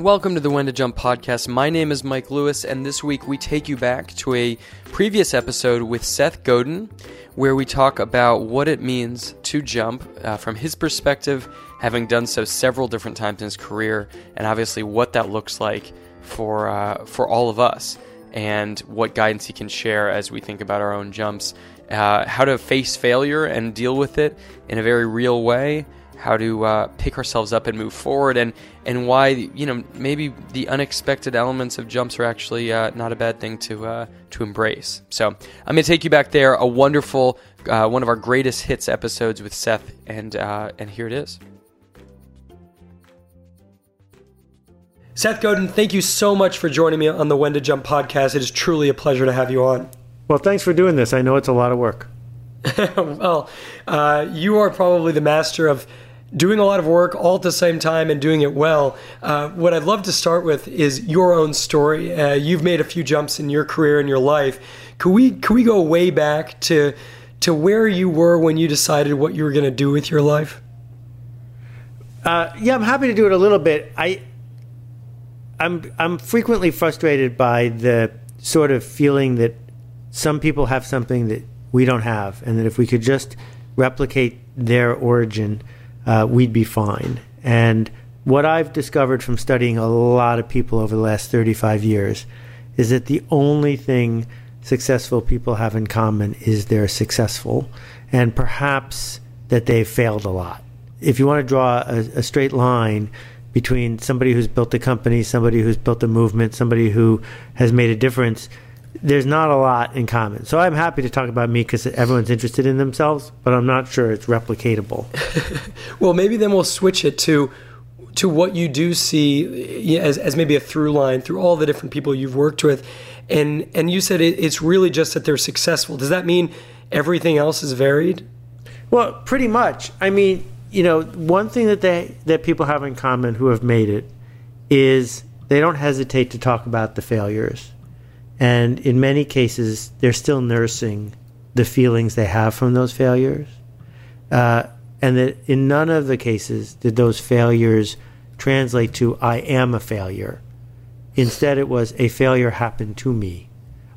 Welcome to the When to Jump podcast. My name is Mike Lewis, and this week we take you back to a previous episode with Seth Godin, where we talk about what it means to jump uh, from his perspective, having done so several different times in his career, and obviously what that looks like for uh, for all of us, and what guidance he can share as we think about our own jumps, uh, how to face failure and deal with it in a very real way how to uh, pick ourselves up and move forward, and and why you know maybe the unexpected elements of jumps are actually uh, not a bad thing to uh, to embrace. So I'm going to take you back there. A wonderful uh, one of our greatest hits episodes with Seth, and uh, and here it is. Seth Godin, thank you so much for joining me on the When to Jump podcast. It is truly a pleasure to have you on. Well, thanks for doing this. I know it's a lot of work. well, uh, you are probably the master of doing a lot of work all at the same time and doing it well. Uh, what I'd love to start with is your own story. Uh, you've made a few jumps in your career and your life. Could we could we go way back to to where you were when you decided what you were going to do with your life? Uh, yeah, I'm happy to do it a little bit. I I'm I'm frequently frustrated by the sort of feeling that some people have something that we don't have, and that if we could just replicate their origin uh, we'd be fine. And what I've discovered from studying a lot of people over the last 35 years is that the only thing successful people have in common is they're successful and perhaps that they've failed a lot. If you want to draw a, a straight line between somebody who's built a company, somebody who's built a movement, somebody who has made a difference, there's not a lot in common. So I'm happy to talk about me because everyone's interested in themselves, but I'm not sure it's replicatable. well, maybe then we'll switch it to to what you do see as, as maybe a through line through all the different people you've worked with, and and you said it, it's really just that they're successful. Does that mean everything else is varied? Well, pretty much. I mean, you know, one thing that they that people have in common who have made it is they don't hesitate to talk about the failures and in many cases, they're still nursing the feelings they have from those failures. Uh, and that in none of the cases did those failures translate to, I am a failure. Instead, it was, a failure happened to me.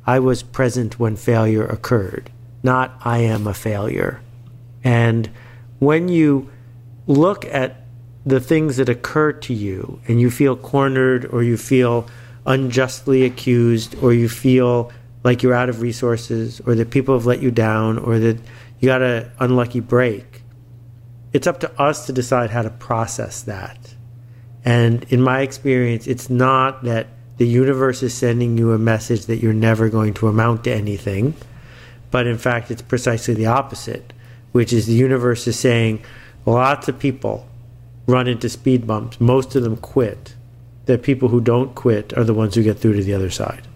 I was present when failure occurred, not, I am a failure. And when you look at the things that occur to you and you feel cornered or you feel unjustly accused or you feel like you're out of resources or that people have let you down or that you got an unlucky break, it's up to us to decide how to process that. And in my experience, it's not that the universe is sending you a message that you're never going to amount to anything, but in fact, it's precisely the opposite, which is the universe is saying lots of people run into speed bumps, most of them quit that people who don't quit are the ones who get through to the other side.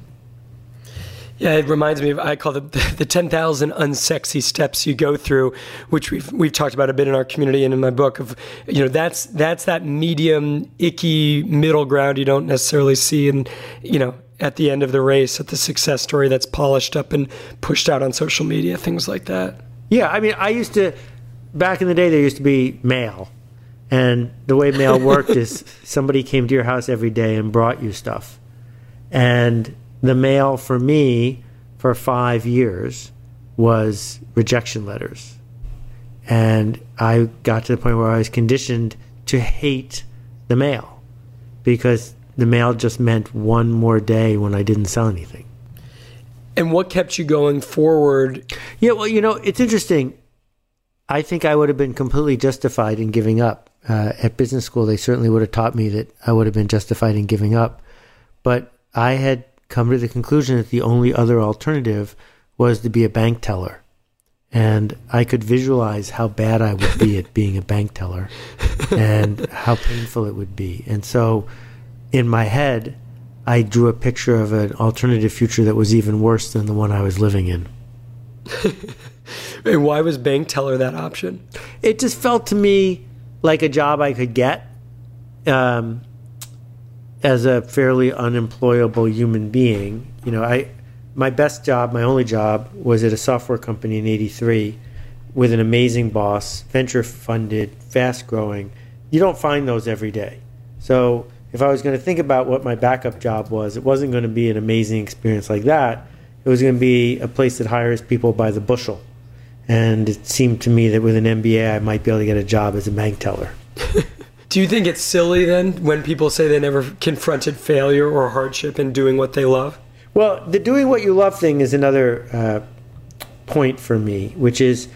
Yeah, it reminds me of I call the, the ten thousand unsexy steps you go through, which we've we've talked about a bit in our community and in my book. Of you know that's that's that medium icky middle ground you don't necessarily see, and you know at the end of the race, at the success story that's polished up and pushed out on social media, things like that. Yeah, I mean, I used to back in the day there used to be mail and the way mail worked is somebody came to your house every day and brought you stuff. And the mail for me for five years was rejection letters. And I got to the point where I was conditioned to hate the mail because the mail just meant one more day when I didn't sell anything. And what kept you going forward? Yeah, well, you know, it's interesting. I think I would have been completely justified in giving up uh, at business school, they certainly would have taught me that I would have been justified in giving up. But I had come to the conclusion that the only other alternative was to be a bank teller. And I could visualize how bad I would be at being a bank teller and how painful it would be. And so in my head, I drew a picture of an alternative future that was even worse than the one I was living in. and why was bank teller that option? It just felt to me like a job I could get um, as a fairly unemployable human being. You know, I my best job, my only job, was at a software company in '83 with an amazing boss, venture funded, fast growing. You don't find those every day. So if I was going to think about what my backup job was, it wasn't going to be an amazing experience like that. It was going to be a place that hires people by the bushel. And it seemed to me that with an MBA, I might be able to get a job as a bank teller. Do you think it's silly then when people say they never confronted failure or hardship in doing what they love? Well, the doing what you love thing is another uh, point for me, which is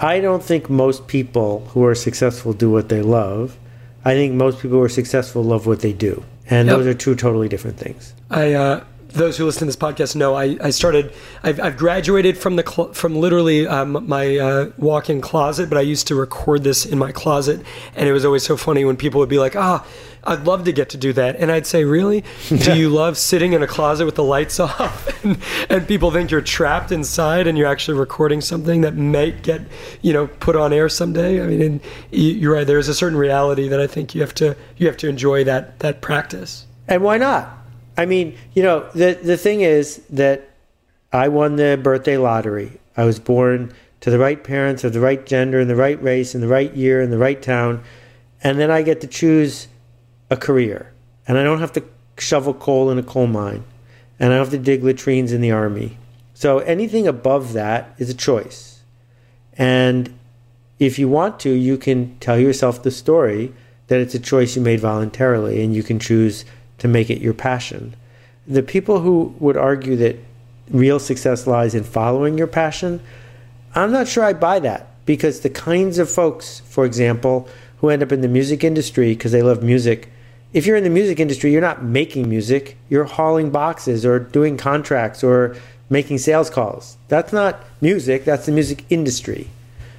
I don't think most people who are successful do what they love. I think most people who are successful love what they do. And Yep. those are two totally different things. I uh, those who listen to this podcast know I, I started I've, I've graduated from the cl- from literally um, my uh, walk-in closet, but I used to record this in my closet, and it was always so funny when people would be like, "Ah, I'd love to get to do that," and I'd say, "Really? Do you love sitting in a closet with the lights off?" and, and people think you're trapped inside, and you're actually recording something that might get you know put on air someday. I mean, you're right. There's a certain reality that I think you have to you have to enjoy that that practice. And why not? I mean, you know, the the thing is that I won the birthday lottery. I was born to the right parents of the right gender and the right race in the right year in the right town, and then I get to choose a career. And I don't have to shovel coal in a coal mine, and I don't have to dig latrines in the army. So anything above that is a choice. And if you want to, you can tell yourself the story that it's a choice you made voluntarily and you can choose to make it your passion. The people who would argue that real success lies in following your passion, I'm not sure I buy that because the kinds of folks, for example, who end up in the music industry because they love music, if you're in the music industry, you're not making music, you're hauling boxes or doing contracts or making sales calls. That's not music, that's the music industry.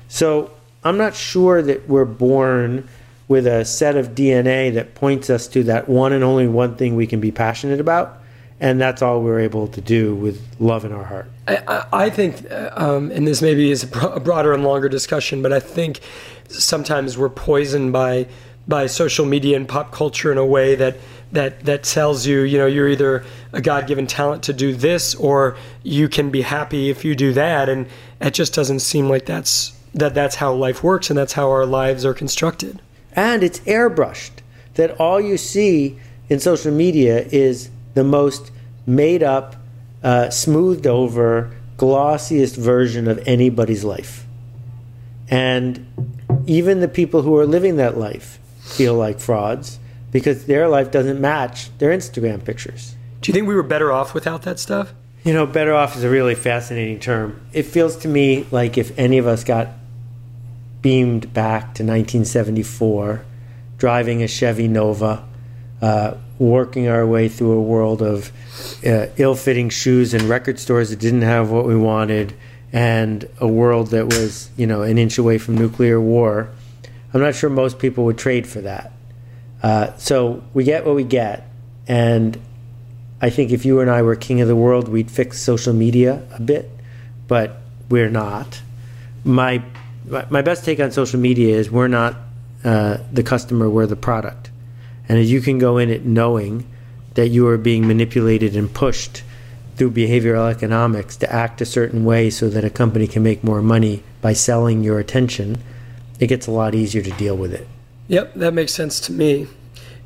So I'm not sure that we're born with a set of DNA that points us to that one and only one thing we can be passionate about. And that's all we're able to do with love in our heart. I, I think, uh, um, and this maybe is a broader and longer discussion, but I think sometimes we're poisoned by by social media and pop culture in a way that that that tells you, you know, you're either a God-given talent to do this, or you can be happy if you do that, and it just doesn't seem like that's that that's how life works, and that's how our lives are constructed. And it's airbrushed. That all you see in social media is the most made up, uh, smoothed over, glossiest version of anybody's life. And even the people who are living that life feel like frauds because their life doesn't match their Instagram pictures. Do you think we were better off without that stuff? You know, better off is a really fascinating term. It feels to me like if any of us got beamed back to 1974, driving a Chevy Nova, uh, working our way through a world of uh, ill fitting shoes and record stores that didn't have what we wanted, and a world that was, you know, an inch away from nuclear war, I'm not sure most people would trade for that. Uh, so we get what we get. And I think if you and I were king of the world, we'd fix social media a bit, but we're not. My my best take on social media is we're not uh, the customer, we're the product, and as you can go in it knowing that you are being manipulated and pushed through behavioral economics to act a certain way so that a company can make more money by selling your attention, it gets a lot easier to deal with it. Yep, that makes sense to me.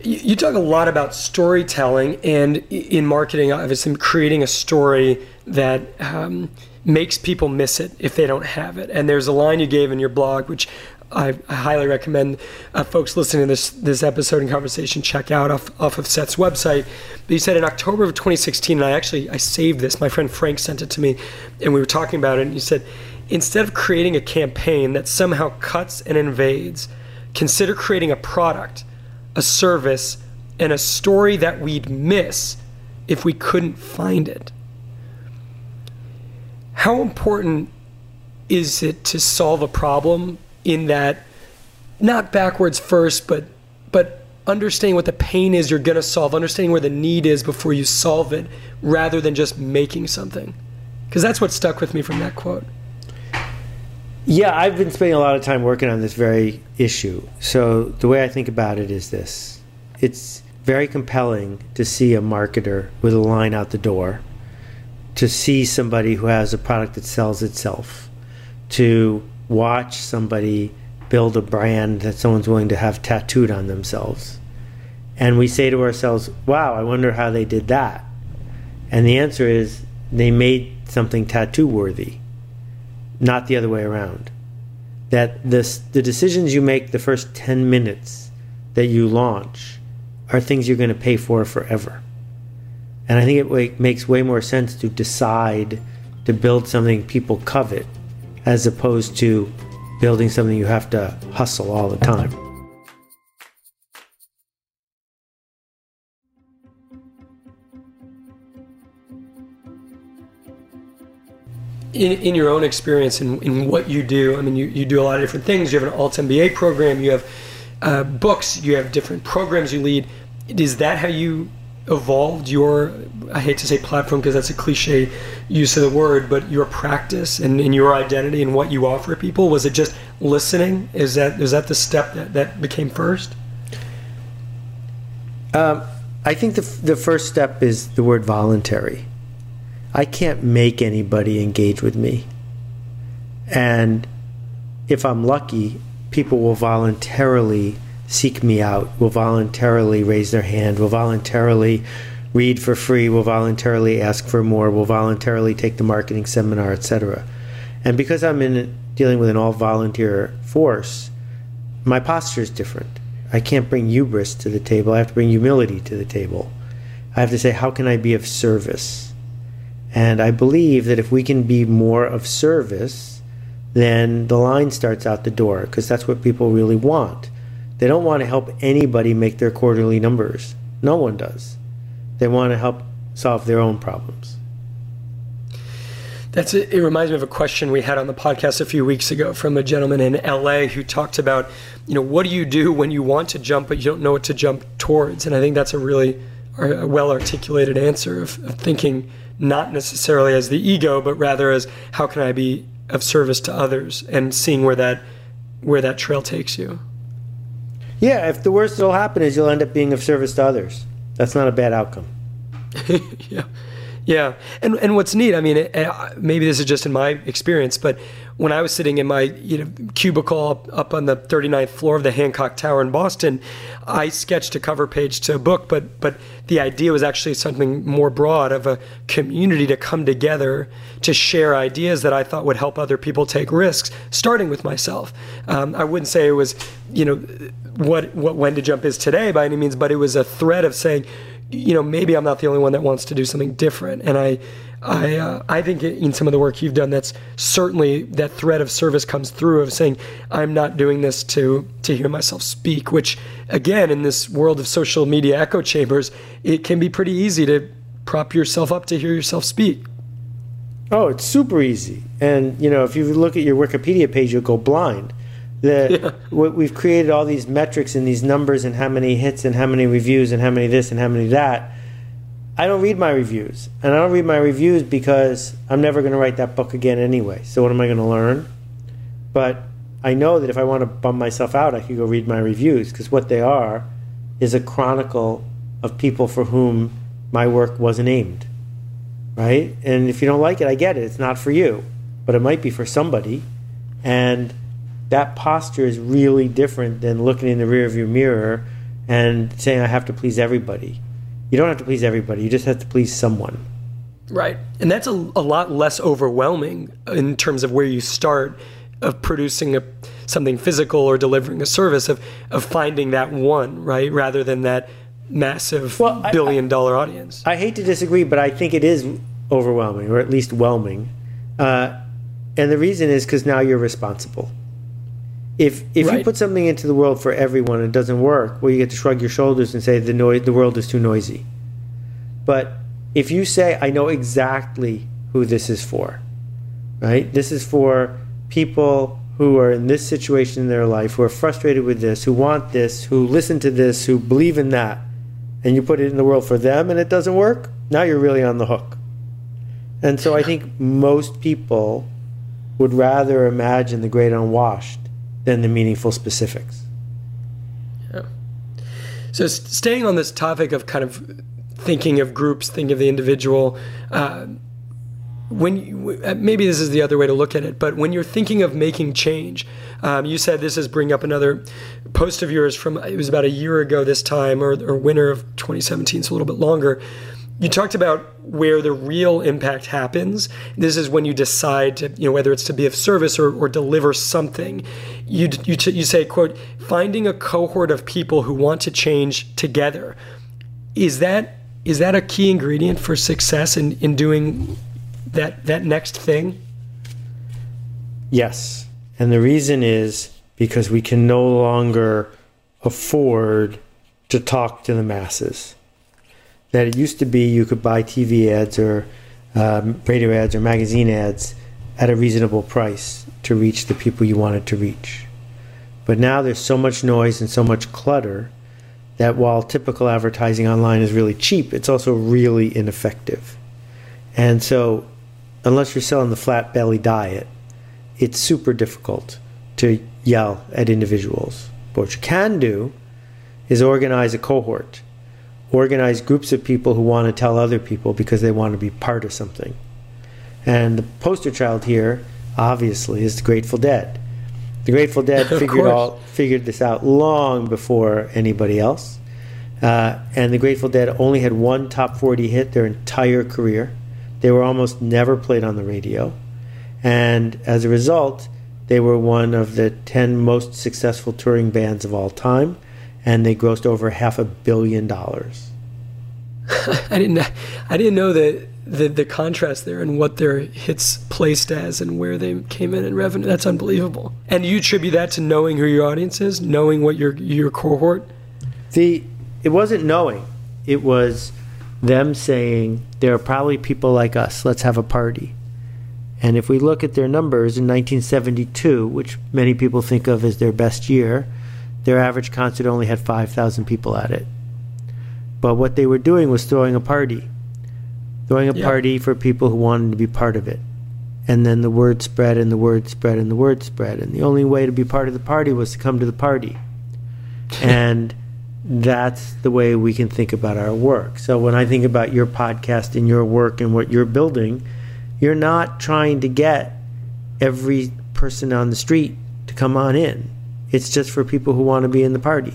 You, you talk a lot about storytelling and in marketing, obviously, creating a story that um, makes people miss it if they don't have it. And there's a line you gave in your blog, which I, highly recommend uh, folks listening to this this episode and conversation check out off, off of Seth's website. But you said in October of 2016, and I actually I saved this. My friend Frank sent it to me, and we were talking about it. And you said instead of creating a campaign that somehow cuts and invades, consider creating a product, a service, and a story that we'd miss if we couldn't find it. How important is it to solve a problem in that not backwards first, but but understanding what the pain is you're going to solve, understanding where the need is before you solve it, rather than just making something? Because that's what stuck with me from that quote. Yeah, I've been spending a lot of time working on this very issue. So the way I think about it is this it's very compelling to see a marketer with a line out the door, to see somebody who has a product that sells itself, to watch somebody build a brand that someone's willing to have tattooed on themselves. and we say to ourselves, wow, I wonder how they did that. And the answer is they made something tattoo worthy, not the other way around. That this, the decisions you make the first 10 minutes that you launch are things you're going to pay for forever. And I think it makes way more sense to decide to build something people covet as opposed to building something you have to hustle all the time. In, in your own experience in, in what you do, I mean, you, you do a lot of different things. You have an alt MBA program, you have uh, books, you have different programs you lead. Is that how you evolved your I hate to say platform because that's a cliche use of the word, but your practice and, and, your identity and what you offer people? Was it just listening? Is that is that the step that, that became first? Um, I think the, the first step is the word voluntary. I can't make anybody engage with me. And if I'm lucky, people will voluntarily seek me out, will voluntarily raise their hand, will voluntarily read for free, will voluntarily ask for more, will voluntarily take the marketing seminar, etc. And because I'm in dealing with an all volunteer force, my posture is different. I can't bring hubris to the table. I have to bring humility to the table. I have to say, how can I be of service? And I believe that if we can be more of service, then the line starts out the door because that's what people really want. They don't want to help anybody make their quarterly numbers. No one does. They want to help solve their own problems. That's it. It reminds me of a question we had on the podcast a few weeks ago from a gentleman in LA who talked about, you know, what do you do when you want to jump but you don't know what to jump towards? And I think that's a really a well articulated answer of, of thinking not necessarily as the ego, but rather as how can I be of service to others and seeing where that where that trail takes you. Yeah, if the worst that'll happen is you'll end up being of service to others. That's not a bad outcome. yeah. Yeah, and and what's neat, I mean, it, maybe this is just in my experience, but when I was sitting in my you know cubicle up, up, on the 39th floor of the Hancock Tower in Boston, I sketched a cover page to a book, but but the idea was actually something more broad of a community to come together to share ideas that I thought would help other people take risks, starting with myself. Um, I wouldn't say it was you know what what when to jump is today by any means, but it was a thread of saying you know, maybe I'm not the only one that wants to do something different. And I, I, uh, I think in some of the work you've done, that's certainly that thread of service comes through of saying, I'm not doing this to to hear myself speak. Which, again, in this world of social media echo chambers, it can be pretty easy to prop yourself up to hear yourself speak. Oh, it's super easy. And you know, if you look at your Wikipedia page, you'll go blind that yeah. we've created all these metrics and these numbers and how many hits and how many reviews and how many this and how many that. I don't read my reviews, and I don't read my reviews because I'm never going to write that book again anyway. So what am I going to learn? But I know that if I want to bum myself out, I could go read my reviews because what they are is a chronicle of people for whom my work wasn't aimed. Right? And if you don't like it, I get it. It's not for you, but it might be for somebody. And that posture is really different than looking in the rearview mirror and saying I have to please everybody. You don't have to please everybody. You just have to please someone. Right. And that's a, a lot less overwhelming in terms of where you start of producing a, something physical or delivering a service of, of finding that one, right? Rather than that massive well, billion I, dollar audience. I hate to disagree, but I think it is overwhelming or at least whelming. Uh, and the reason is because now you're responsible. If if right. you put something into the world for everyone and it doesn't work, well, you get to shrug your shoulders and say the noise, the world is too noisy. But if you say, I know exactly who this is for, right? This is for people who are in this situation in their life, who are frustrated with this, who want this, who listen to this, who believe in that, and you put it in the world for them and it doesn't work, now you're really on the hook. And so I think most people would rather imagine the great unwashed than the meaningful specifics. Yeah. So, staying on this topic of kind of thinking of groups, thinking of the individual, uh, when you, uh, maybe this is the other way to look at it, but when you're thinking of making change, um, you said this is bring up another post of yours from it was about a year ago this time or, or winter of 2017, so a little bit longer. You talked about where the real impact happens. This is when you decide to, you know, whether it's to be of service or, or deliver something. You, you, you say, quote, finding a cohort of people who want to change together. Is that is that a key ingredient for success in, in doing that that next thing? Yes. And the reason is because we can no longer afford to talk to the masses. That it used to be you could buy TV ads or um, radio ads or magazine ads at a reasonable price to reach the people you wanted to reach. But now there's so much noise and so much clutter that while typical advertising online is really cheap, it's also really ineffective. And so, unless you're selling the flat belly diet, it's super difficult to yell at individuals. But what you can do is organize a cohort, organize groups of people who want to tell other people because they want to be part of something. And the poster child here, obviously, is the Grateful Dead. The Grateful Dead figured all figured this out long before anybody else. Uh, and the Grateful Dead only had one top 40 hit their entire career. They were almost never played on the radio. And as a result, they were one of the 10 most successful touring bands of all time. And they grossed over half a billion dollars. I didn't I didn't know that the the contrast there and what their hits placed as and where they came in in revenue. That's unbelievable. And you attribute that to knowing who your audience is, knowing what your your cohort. The it wasn't knowing. It was them saying there are probably people like us. Let's have a party. And if we look at their numbers in 1972, which many people think of as their best year, their average concert only had 5,000 people at it. But what they were doing was throwing a party throwing a party for people who wanted to be part of it. And then the word spread and the word spread and the word spread. And the only way to be part of the party was to come to the party. and that's the way we can think about our work. So when I think about your podcast and your work and what you're building, you're not trying to get every person on the street to come on in. It's just for people who want to be in the party.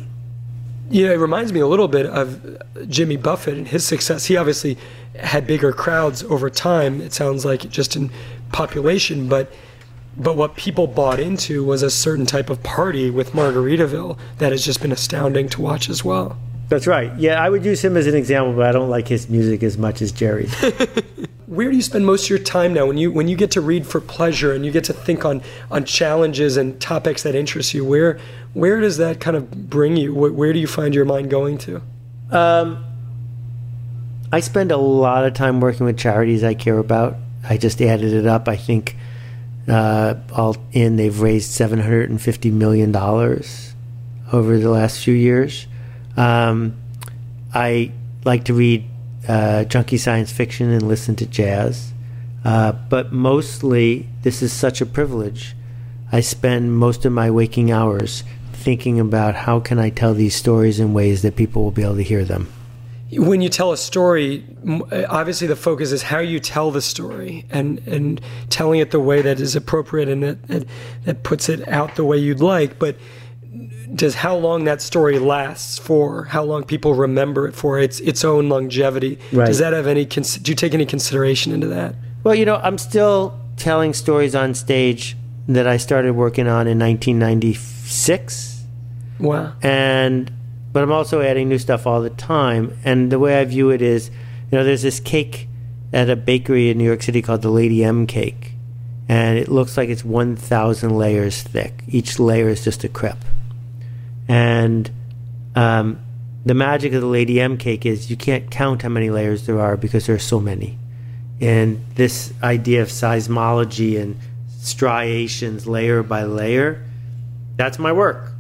Yeah, it reminds me a little bit of Jimmy Buffett and his success. He obviously had bigger crowds over time. It sounds like just in population, but but what people bought into was a certain type of party with Margaritaville that has just been astounding to watch as well. That's right. Yeah, I would use him as an example, but I don't like his music as much as Jerry's. Where do you spend most of your time now when you when you get to read for pleasure and you get to think on on challenges and topics that interest you? Where where does that kind of bring you? Where, where do you find your mind going to? Um, I spend a lot of time working with charities I care about. I just added it up. I think uh, all in they've raised seven hundred and fifty million dollars over the last few years. Um, I like to read uh, junky science fiction and listen to jazz, uh, but mostly this is such a privilege. I spend most of my waking hours thinking about how can I tell these stories in ways that people will be able to hear them. When you tell a story, obviously the focus is how you tell the story and, and telling it the way that is appropriate and that, that, that puts it out the way you'd like. But does how long that story lasts for, how long people remember it for, its its own longevity. Right. Does that have any? Do you take any consideration into that? Well, you know, I'm still telling stories on stage that I started working on in 1996. Wow. And but I'm also adding new stuff all the time. And the way I view it is, you know, there's this cake at a bakery in New York City called the Lady M cake, and it looks like it's 1,000 layers thick. Each layer is just a crepe. And um, the magic of the Lady M cake is you can't count how many layers there are because there are so many. And this idea of seismology and striations layer by layer, that's my work.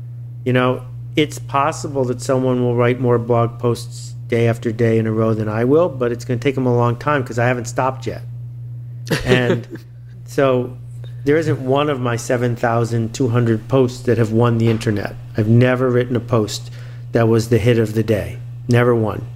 You know, it's possible that someone will write more blog posts day after day in a row than I will, but it's going to take them a long time because I haven't stopped yet. And so there isn't one of my 7,200 posts that have won the internet. I've never written a post that was the hit of the day. Never one.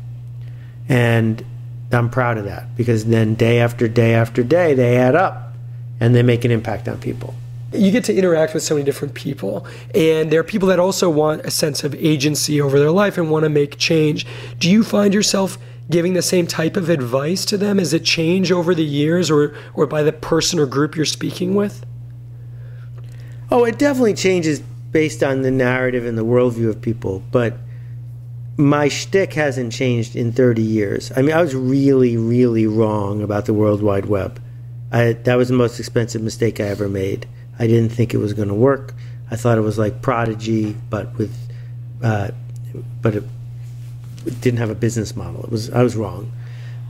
And I'm proud of that because then day after day after day, they add up and they make an impact on people. You get to interact with so many different people, and there are people that also want a sense of agency over their life and want to make change. Do you find yourself giving the same type of advice to them? Is it change over the years or, or by the person or group you're speaking with? Oh, it definitely changes based on the narrative and the worldview of people, but my shtick hasn't changed in 30 years. I mean, I was really, really wrong about the World Wide Web. I, that was the most expensive mistake I ever made. I didn't think it was going to work. I thought it was like Prodigy, but with, uh, but it, didn't have a business model. It was I was wrong.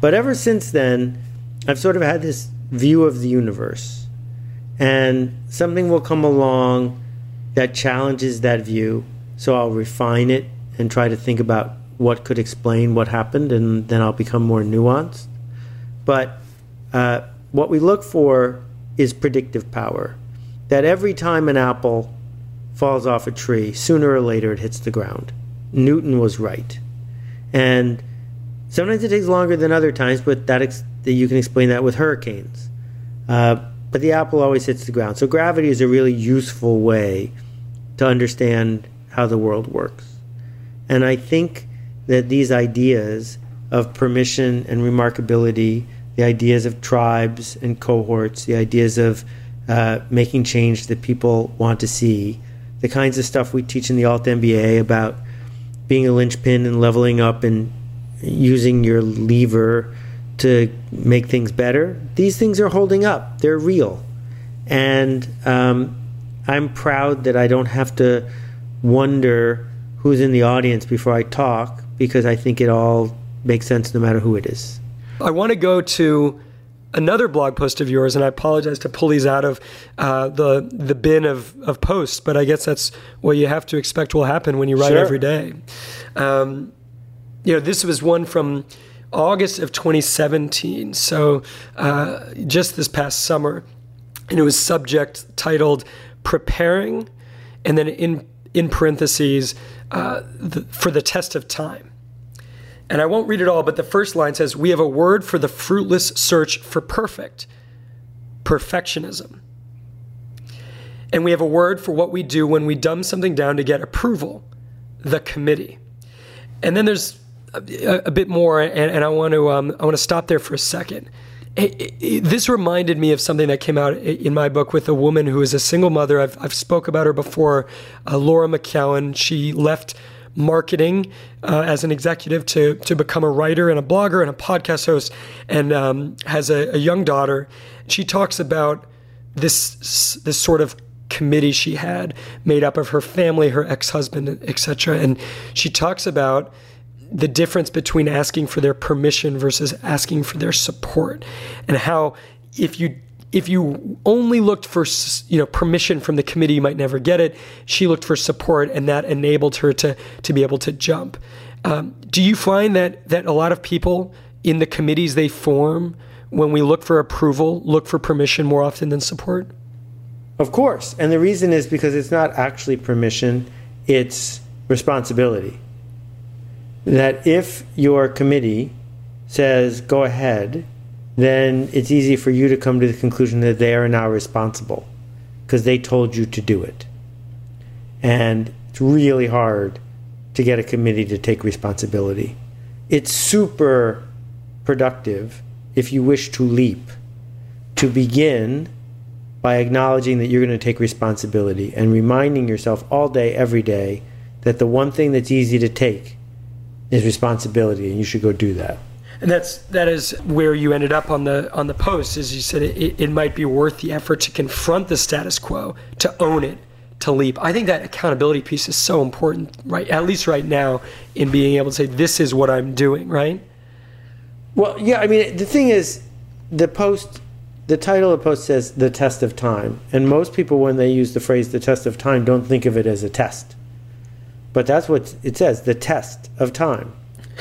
But ever since then, I've sort of had this view of the universe, and something will come along that challenges that view. So I'll refine it and try to think about what could explain what happened, and then I'll become more nuanced. But uh, what we look for is predictive power. That every time an apple falls off a tree, sooner or later it hits the ground. Newton was right. And sometimes it takes longer than other times, but that ex- you can explain that with hurricanes. Uh, but the apple always hits the ground. So gravity is a really useful way to understand how the world works. And I think that these ideas of permission and remarkability, the ideas of tribes and cohorts, the ideas of uh, making change that people want to see, the kinds of stuff we teach in the Alt MBA about being a linchpin and leveling up and using your lever to make things better, these things are holding up. They're real. And um, I'm proud that I don't have to wonder who's in the audience before I talk because I think it all makes sense no matter who it is. I want to go to another blog post of yours, and I apologize to pull these out of uh, the the bin of, of posts, but I guess that's what you have to expect will happen when you write Sure. every day. Um, you know, this was one from August of 2017, so uh, just this past summer, and it was subject titled "Preparing," and then in in parentheses uh, the, for the test of time. And I won't read it all, but the first line says, We have a word for the fruitless search for perfect perfectionism. And we have a word for what we do when we dumb something down to get approval the committee. And then there's a, a bit more, and, and I want to um, I want to stop there for a second. It- it- this reminded me of something that came out in my book with a woman who is a single mother. I've, I've spoke about her before, uh, Laura McKowen. She left marketing uh, as an executive to to become a writer and a blogger and a podcast host, and um, has a, a young daughter. She talks about this this sort of committee she had made up of her family, her ex-husband, etc. And she talks about the difference between asking for their permission versus asking for their support, and how if you if you only looked for you know permission from the committee, you might never get it. She looked for support, and that enabled her to to be able to jump. Um, do you find that that a lot of people in the committees they form when we look for approval look for permission more often than support? Of course. And the reason is because it's not actually permission, it's responsibility. That if your committee says go ahead, then it's easy for you to come to the conclusion that they are now responsible because they told you to do it. And it's really hard to get a committee to take responsibility. It's super productive if you wish to leap to begin by acknowledging that you're going to take responsibility and reminding yourself all day, every day, that the one thing that's easy to take is responsibility, and you should go do that. And that's that is where you ended up on the on the post. Is you said it, it might be worth the effort to confront the status quo, to own it, to leap. I think that accountability piece is so important, right? At least right now, in being able to say this is what I'm doing, right? Well, yeah, I mean, the thing is, the post, the title of the post says the test of time. And most people, when they use the phrase the test of time, don't think of it as a test. But that's what it says the test of time.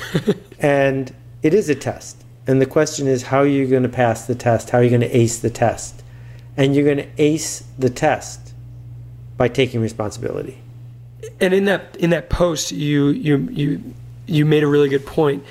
and it is a test. And the question is, how are you going to pass the test? How are you going to ace the test? And you're going to ace the test by taking responsibility. And in that in that post, you you you you made a really good point.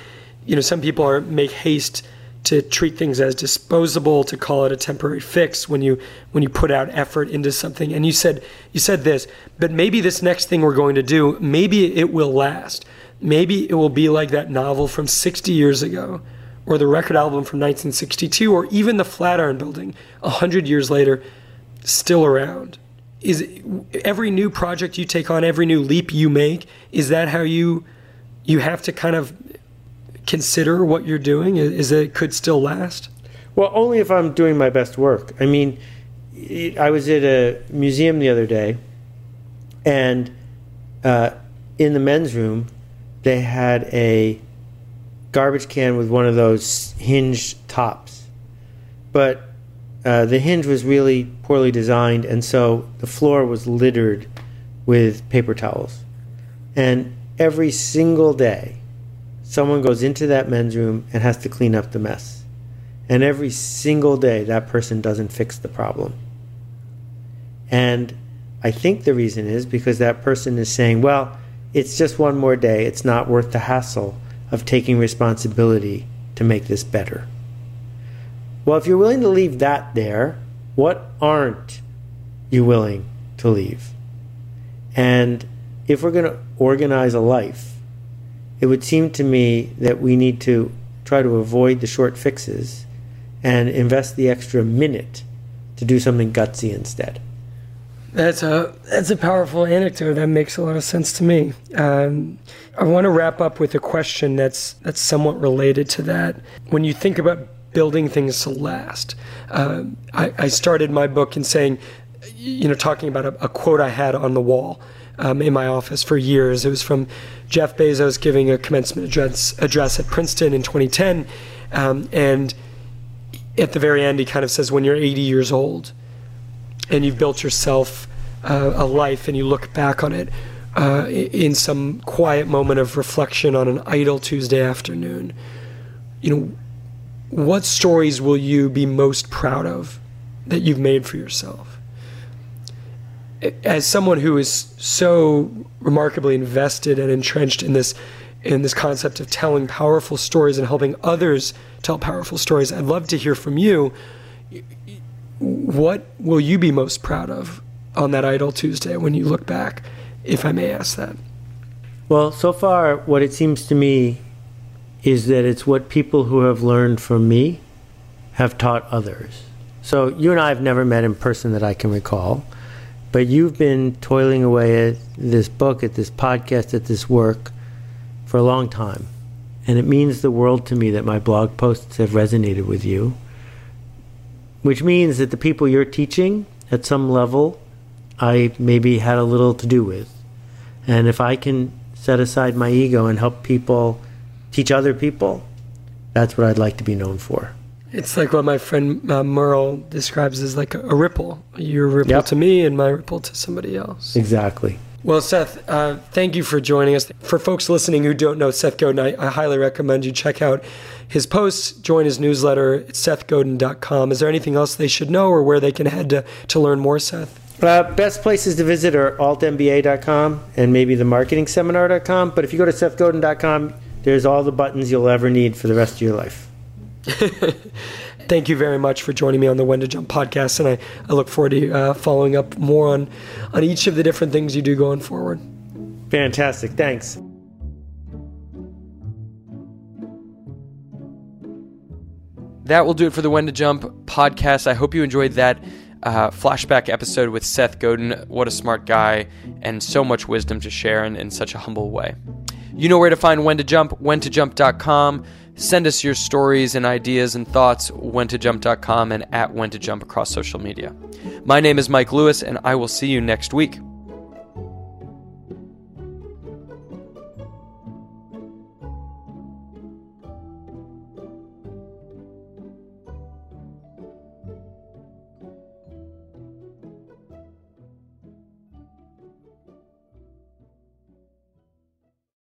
you know, some people are make haste to treat things as disposable, to call it a temporary fix when you when you put out effort into something. And you said you said this, but maybe this next thing we're going to do, maybe it will last. Maybe it will be like that novel from 60 years ago, or the record album from 1962, or even the Flatiron Building 100 years later, still around. Is every new project you take on, every new leap you make, is that how you you have to kind of consider what you're doing? Is that it could still last? Well, only if I'm doing my best work. I mean, I was at a museum the other day, and uh, in the men's room, they had a garbage can with one of those hinged tops. But uh, the hinge was really poorly designed, and so the floor was littered with paper towels. And every single day, someone goes into that men's room and has to clean up the mess. And every single day, that person doesn't fix the problem. And I think the reason is because that person is saying, well, it's just one more day. It's not worth the hassle of taking responsibility to make this better. Well, if you're willing to leave that there, what aren't you willing to leave? And if we're going to organize a life, it would seem to me that we need to try to avoid the short fixes and invest the extra minute to do something gutsy instead. That's a that's a powerful anecdote. That makes a lot of sense to me. Um, I want to wrap up with a question that's that's somewhat related to that. When you think about building things to last, uh, I, I, started my book in saying, you know, talking about a, a quote I had on the wall um, in my office for years. It was from Jeff Bezos giving a commencement address, address at Princeton in 2010. Um, and at the very end, he kind of says, when you're 80 years old and you've built yourself uh, a life and you look back on it uh, in some quiet moment of reflection on an idle Tuesday afternoon, you know, what stories will you be most proud of that you've made for yourself? as someone who is so remarkably invested and entrenched in this in this concept of telling powerful stories and helping others tell powerful stories, I'd love to hear from you. What will you be most proud of on that Idle Tuesday when you look back, if I may ask that? Well, so far, what it seems to me is that it's what people who have learned from me have taught others. So you and I have never met in person that I can recall. But you've been toiling away at this book, at this podcast, at this work for a long time. And it means the world to me that my blog posts have resonated with you, which means that the people you're teaching at some level, I maybe had a little to do with. And if I can set aside my ego and help people teach other people, that's what I'd like to be known for. It's like what my friend uh, Merle describes as like a, a ripple. Your ripple yep. to me and my ripple to somebody else. Exactly. Well, Seth, uh, thank you for joining us. For folks listening who don't know Seth Godin, I, I, highly recommend you check out his posts, join his newsletter sethgodin.com. Is there anything else they should know or where they can head to, to learn more, Seth? Uh, best places to visit are altmba.com and maybe the marketingseminar.com. But if you go to sethgodin.com, there's all the buttons you'll ever need for the rest of your life. Thank you very much for joining me on the When to Jump podcast, and I, I look forward to uh, following up more on, on each of the different things you do going forward. Fantastic. Thanks. That will do it for the When to Jump podcast. I hope you enjoyed that uh, flashback episode with Seth Godin. What a smart guy, and so much wisdom to share in, in such a humble way. You know where to find When to Jump, whentojump.com. Send us your stories and ideas and thoughts, whentojump.com and at whentojump across social media. My name is Mike Lewis, and I will see you next week.